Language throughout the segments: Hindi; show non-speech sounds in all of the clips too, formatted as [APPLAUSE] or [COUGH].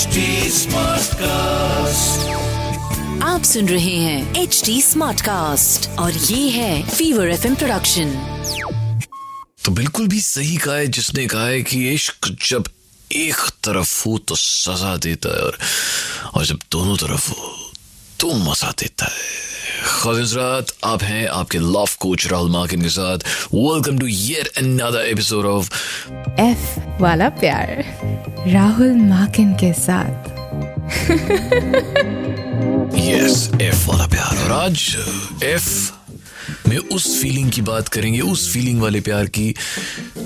HD Smartcast. आप सुन रहे हैं एच डी स्मार्ट कास्ट और ये है फीवर एफ़ प्रोडक्शन तो बिल्कुल भी सही कहा है जिसने कहा है कि इश्क जब एक तरफ़ हो तो सजा देता है और और जब दोनों तरफ़ हो तो मज़ा देता है। खालिजरात आप हैं आपके लव कोच राहुल मार्किन के साथ। Welcome to yet another episode of F वाला प्यार। राहुल माकिन के साथ। यस एफ़ वाला प्यार। और आज एफ़ में उस फीलिंग की बात करेंगे, उस फीलिंग वाले प्यार की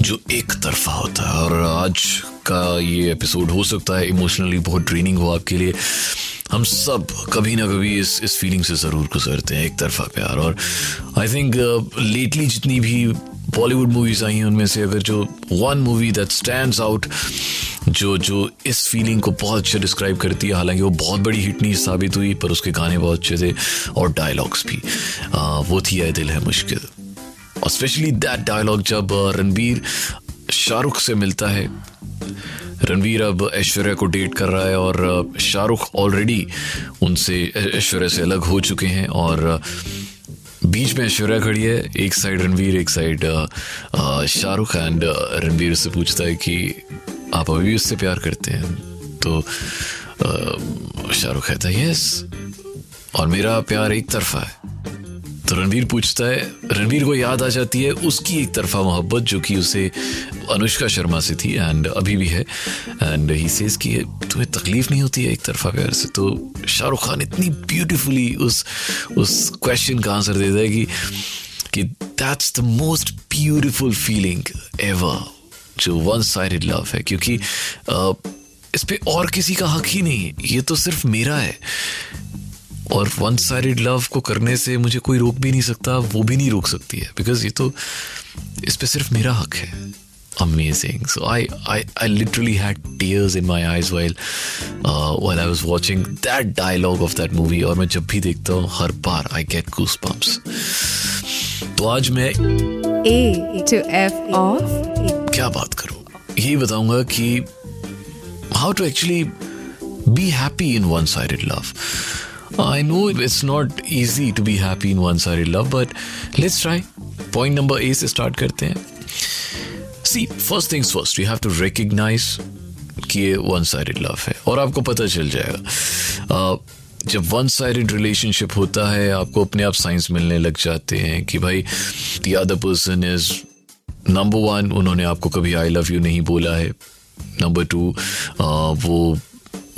जो एक तरफा होता है। और आज का ये एपिसोड हो सकता है इमोशनली बहुत ड्रेनिंग हो आपके लिए। हम सब कभी ना कभी इस इस फीलिंग से ज़रूर गुजरते हैं, एक तरफा प्यार। और आई थिंक लेटली जितनी भी बॉलीवुड मूवीज़ आई हैं, उनमें से अगर जो one movie that stands out जो जो इस फीलिंग को बहुत अच्छे डिस्क्राइब करती है। हालाँकि वो बहुत बड़ी हिट नहीं साबित हुई पर उसके गाने बहुत अच्छे थे और डायलॉग्स भी। आ, वो थी आए दिल है मुश्किल। और स्पेशली दैट डायलॉग जब रणबीर शाहरुख से मिलता है। रणवीर अब ऐश्वर्या को डेट कर रहा है और शाहरुख ऑलरेडी उनसे ऐश्वर्या से अलग हो चुके हैं और बीच में ऐश्वर्या खड़ी है। एक साइड रणवीर एक साइड शाहरुख एंड रणवीर से पूछता है कि आप अभी भी उससे प्यार करते हैं तो शाहरुख कहता है यस और मेरा प्यार एक तरफा है। तो रणवीर पूछता है रणवीर को याद आ जाती है उसकी एक तरफा मोहब्बत जो कि उसे अनुष्का शर्मा से थी एंड अभी भी है एंड ही सेज कि तुम्हें तकलीफ़ नहीं होती है एक तरफा प्यार से? तो शाहरुख खान इतनी ब्यूटीफुली उस उस क्वेश्चन का आंसर देता है कि कि that's the most beautiful feeling ever जो वन साइडेड लव है, क्योंकि इस पे और किसी का हक ही नहीं है। ये तो सिर्फ़ मेरा है। और वन साइडेड लव को करने से मुझे कोई रोक भी नहीं सकता, वो भी नहीं रोक सकती है। बिकॉज़ ये तो इस पे सिर्फ़ मेरा हक है। Amazing so I I I literally had tears in my eyes while while I was watching that dialogue of that movie और मैं जब भी देखता हूँ, हर बार गेट गूस पम्प्स तो आज मैं ए टू एफ़ ऑफ़ क्या बात करूँ? यही बताऊँगा कि how to actually be happy in one sided love I know it's not easy to be happy in one sided love but let's try point number A से स्टार्ट करते हैं. See first things first you have to recognise कि ये वन साइडेड लव है और आपको पता चल जाएगा। अ, जब वन साइडेड रिलेशनशिप होता है आपको अपने आप साइंस मिलने लग जाते हैं कि भाई the other person is number one उन्होंने आपको कभी आई लव यू नहीं बोला है। नंबर टू वो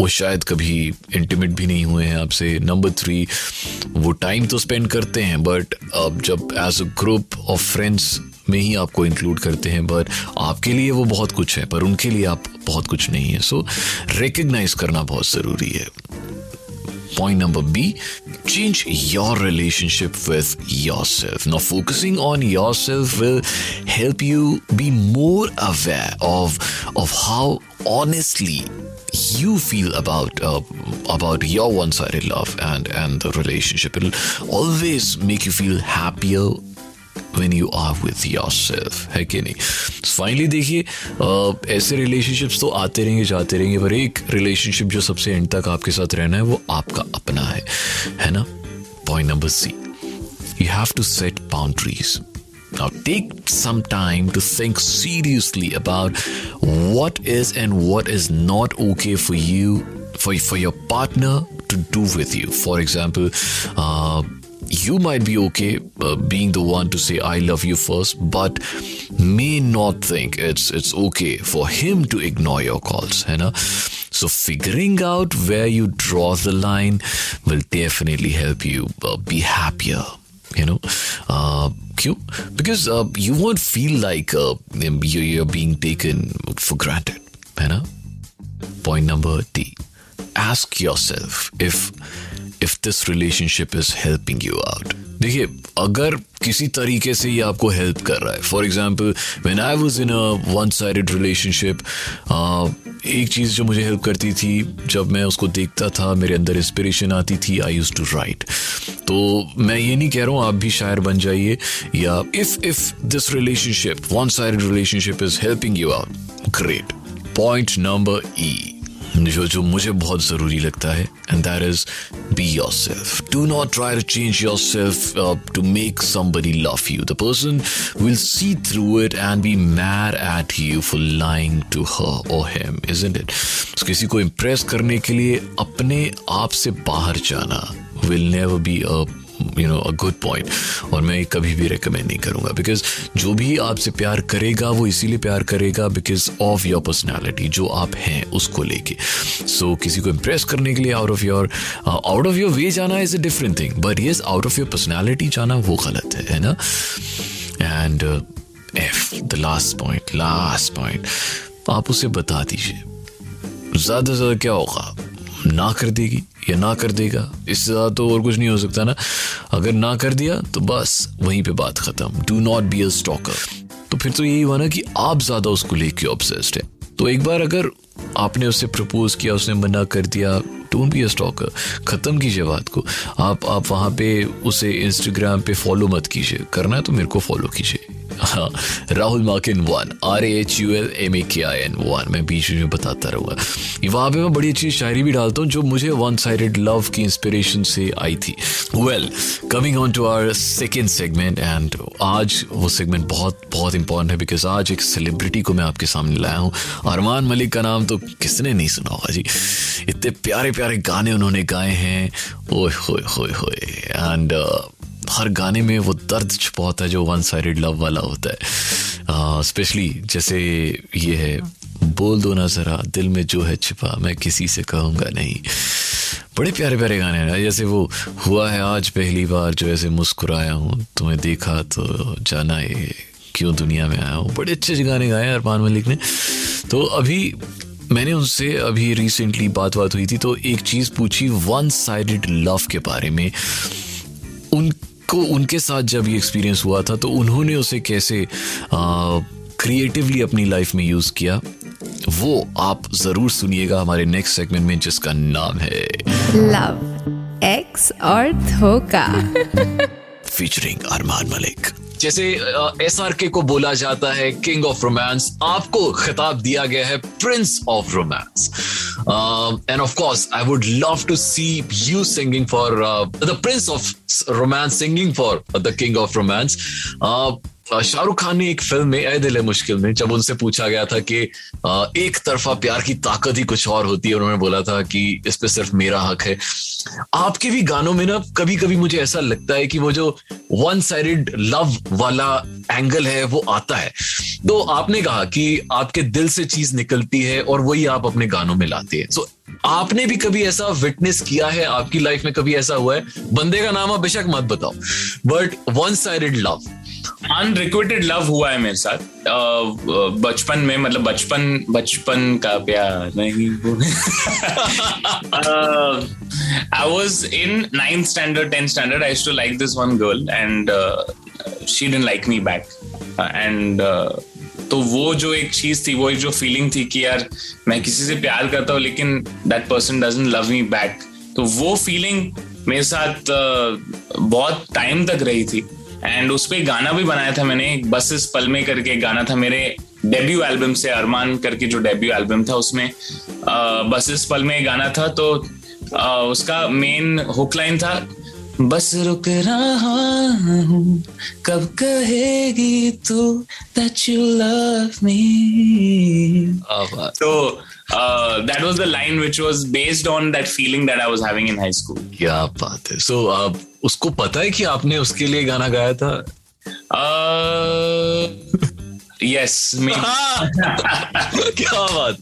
वो शायद कभी इंटीमेट भी नहीं हुए हैं आपसे। नंबर थ्री वो टाइम तो स्पेंड करते हैं बट अब जब as a group of friends में ही आपको इंक्लूड करते हैं बट आपके लिए वो बहुत कुछ है पर उनके लिए आप बहुत कुछ नहीं है। सो so, रिकग्नाइज करना बहुत ज़रूरी है। Point number B change your relationship with yourself. Now, focusing on yourself will help you be more aware of, of how honestly you feel about uh, about your one-sided love and and the relationship it'll always make you feel happier when you are with yourself है कि नहीं फाइनली देखिए ऐसे रिलेशनशिप्स तो आते रहेंगे जाते रहेंगे पर एक रिलेशनशिप जो सबसे एंड तक आपके साथ रहना है वो आपका अपना है है ना point number C you have to set boundaries. Now, take some time to think seriously about what is and what is not okay for you, for, for your partner to do with you. For example, uh, you might be okay uh, being the one to say i love you first but may not think it's it's okay for him to ignore your calls you know so figuring out where you draw the line will definitely help you uh, be happier you know? Uh, cute because uh, you won't feel like uh, um, you're being taken for granted you know point number d. Ask yourself if if this relationship is helping you out देखिए, अगर किसी तरीके से ये आपको हेल्प कर रहा है for example when I was in a one side relationship एक चीज़ जो मुझे हेल्प करती थी, जब मैं उसको देखता था, मेरे अंदर इंस्पिरेशन आती थी आई यूज़ टू राइट तो मैं ये नहीं कह रहा हूँ, आप भी शायर बन जाइए, या if if this relationship one side relationship is helping you out great point number E जो जो मुझे बहुत ज़रूरी लगता है and that is be yourself do not try to change yourself to make somebody love you the person will see through it and be mad at you for lying to her or him isn't it किसी को इम्प्रेस करने के लिए अपने आप से बाहर जाना will never be a you know a good point और मैं कभी भी रिकमेंड नहीं करूँगा बिकॉज़ जो भी आपसे प्यार करेगा वो इसीलिए प्यार करेगा बिकॉज़ ऑफ़ योर पर्सनैलिटी जो आप हैं उसको लेके। सो so, किसी को इम्प्रेस करने के लिए out of your out of your way जाना is a different thing but yes out of your personality जाना वो गलत है है ना? And F the last point last point आप उसे बता दीजिए। ज़्यादा से ज़्यादा क्या होगा? ना कर देगी। या ना कर देगा। इससे ज़्यादा तो और कुछ नहीं हो सकता ना। अगर ना कर दिया तो बस वहीं पे बात ख़त्म। Do not be a stalker तो फिर तो यही हुआ ना कि आप ज़्यादा उसको लेके ऑब्सेस्ड है। तो एक बार अगर आपने उससे प्रपोज किया, उसने मना कर दिया डोंट बी अ स्टॉकर ख़त्म कीजिए बात को। आप आप वहाँ पे उसे इंस्टाग्राम पे फॉलो मत कीजिए। करना है तो मेरे को फॉलो कीजिए। हाँ [LAUGHS] Rahul Makin on R H U L M A K I N one मैं बीच में बताता रहूँगा। वहाँ पे मैं बड़ी अच्छी शायरी भी डालता हूँ जो मुझे वन साइडेड लव की इंस्पिरेशन से आई थी। Well coming on to our second segment and आज वो सेगमेंट बहुत बहुत इंपॉर्टेंट है बिकॉज़ आज एक सेलिब्रिटी को मैं आपके सामने लाया हूँ। अरमान मलिक का नाम तो किसने नहीं सुना होगा जी? इतने प्यारे प्यारे गाने उन्होंने गाए हैं। ओए, होए एंड हर गाने में वो दर्द छुपा होता है जो वन साइडेड लव वाला होता है। स्पेशली uh, जैसे ये है बोल दो ना ज़रा दिल में जो है छिपा मैं किसी से कहूँगा नहीं। बड़े प्यारे प्यारे गाने हैं। जैसे वो हुआ है आज पहली बार जो ऐसे मुस्कुराया हूँ तुम्हें देखा तो जाना ये क्यों दुनिया में आया हूँ। बड़े अच्छे अच्छे गाने गाए अरमान मलिक ने। तो अभी मैंने उनसे अभी रिसेंटली बात बात हुई थी तो एक चीज़ पूछी वन साइडेड लव के बारे में। उनको उनके साथ जब ये एक्सपीरियंस हुआ था तो उन्होंने उसे कैसे क्रिएटिवली अपनी लाइफ में यूज़ किया वो आप ज़रूर सुनिएगा हमारे नेक्स्ट सेगमेंट में जिसका नाम है लव एक्स और धोखा। फीचरिंग अरमान मलिक जैसे एस आर के को बोला जाता है किंग ऑफ़ रोमांस आपको खिताब दिया गया है prince of romance and of course I would love to see you singing for the prince of romance singing for the king of romance Shahrukh Khan ने एक फ़िल्म में ए दिल है मुश्किल में, जब उनसे पूछा गया था कि एक तरफा प्यार की ताकत ही कुछ और होती है, उन्होंने बोला था कि इस पे सिर्फ़ मेरा हक है। आपके भी गानों में ना कभी कभी मुझे ऐसा लगता है कि वो जो वन साइडेड लव वाला एंगल है, वो आता है। तो आपने कहा कि आपके दिल से चीज़ निकलती है और वही आप अपने गानों में लाते हैं। सो आपने भी कभी ऐसा विटनेस किया है? आपकी लाइफ में कभी ऐसा हुआ है? बंदे का नाम आप बेशक मत बताओ। But one sided love unrequited love हुआ है मेरे साथ। बचपन में मतलब बचपन बचपन का प्यार नहीं I was in ninth standard tenth standard I to like this one girl and she didn't like me back and तो वो जो एक चीज़ थी वो एक जो फीलिंग थी कि यार मैं किसी से प्यार करता हूँ लेकिन that person doesn't love me back तो वो फीलिंग मेरे साथ बहुत टाइम तक रही थी। एंड उस पर गाना भी बनाया था मैंने बसेस पल में करके गाना था मेरे डेब्यू एल्बम से अरमान करके जो डेब्यू एल्बम था उसमें। बसेस पल में गाना था तो आ, उसका मेन हुक लाइन था बस रुक रहा हूँ। कब कहेगी तू दैट यू लव मी तो that was the line which was based on that feeling that I was having in high school क्या बात है। सो so, uh, उसको पता है कि आपने उसके लिए गाना गाया था? यस uh, [LAUGHS] क्या बात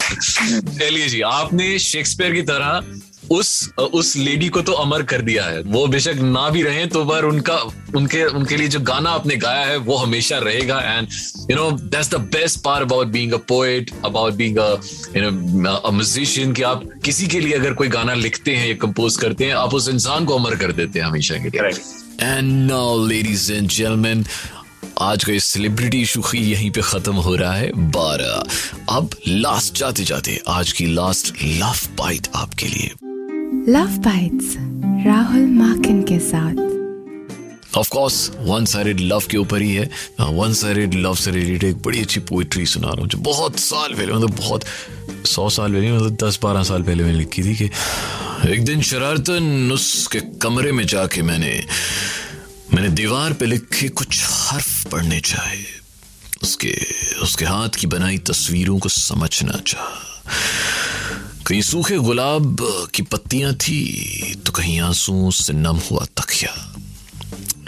चलिए जी आपने शेक्सपियर की तरह उस उस लेडी को तो अमर कर दिया है। वो बेशक ना भी रहे तो पर उनका उनके उनके लिए जो गाना आपने गाया है वो हमेशा रहेगा। And you know that's the best part about being a poet about being a you know a musician कि आप किसी के लिए अगर कोई गाना लिखते हैं या कंपोज करते हैं आप उस इंसान को अमर कर देते हैं हमेशा के लिए। And now ladies and gentleman आज का ये सेलिब्रिटी इशू यहीं पे खत्म हो रहा है। बारह। अब लास्ट जाते जाते आज की लास्ट लव बाइट आपके लिए। लव बाइट्स राहुल माकिन के साथ। Of course one sided love के ऊपर ही है। वन साइडेड लव से रिलेटेड एक बड़ी अच्छी पोइट्री सुना रहा हूँ। जो बहुत साल पहले मतलब बहुत सौ साल पहले मतलब दस बारह साल पहले मैंने लिखी थी कि एक दिन शरारतन उसके कमरे में जाके मैंने मैंने दीवार पे लिखे कुछ हर्फ पढ़ने चाहे। उसके उसके हाथ की बनाई तस्वीरों को समझना चाह। कहीं सूखे गुलाब की पत्तियाँ थी तो कहीं आँसू से नम हुआ तकिया।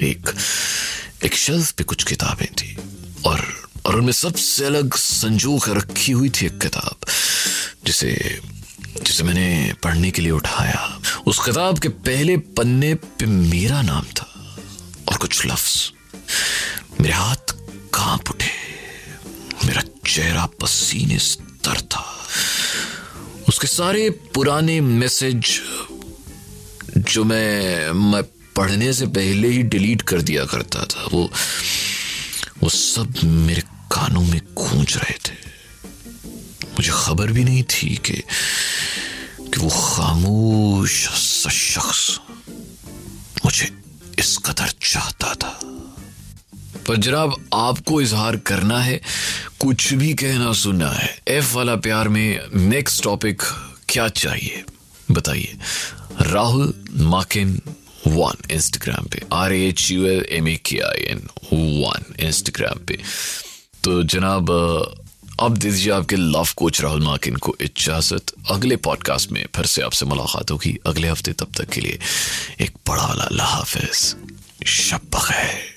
एक एक शेल्फ पे कुछ किताबें थी, और और उनमें सबसे अलग संजो कर रखी हुई थी एक किताब, जिसे जिसे मैंने पढ़ने के लिए उठाया। उस किताब के पहले पन्ने पे मेरा नाम था, और कुछ लफ्ज। मेरे हाथ काँप उठे, मेरा चेहरा पसीने से तर था। उसके सारे पुराने मैसेज जो मैं मैं पढ़ने से पहले ही डिलीट कर दिया करता था, वो वो सब मेरे कानों में गूंज रहे थे। मुझे खबर भी नहीं थी कि कि वो खामोश शख्स मुझे इस कदर चाहता था। पर जनाब, आपको इजहार करना है, कुछ भी कहना सुनना है। एफ़ वाला प्यार में नेक्स्ट टॉपिक क्या चाहिए? बताइए। राहुल माकिन वन इंस्टाग्राम पे। R H U L M A K I N one Instagram पे। तो जनाब, अब दीजिए आपके लव कोच राहुल माकिन को इजाज़त। अगले पॉडकास्ट में फिर से आपसे मुलाकात होगी। अगले हफ़्ते तब तक के लिए एक बड़ा वाला हाफिज। शब बखैर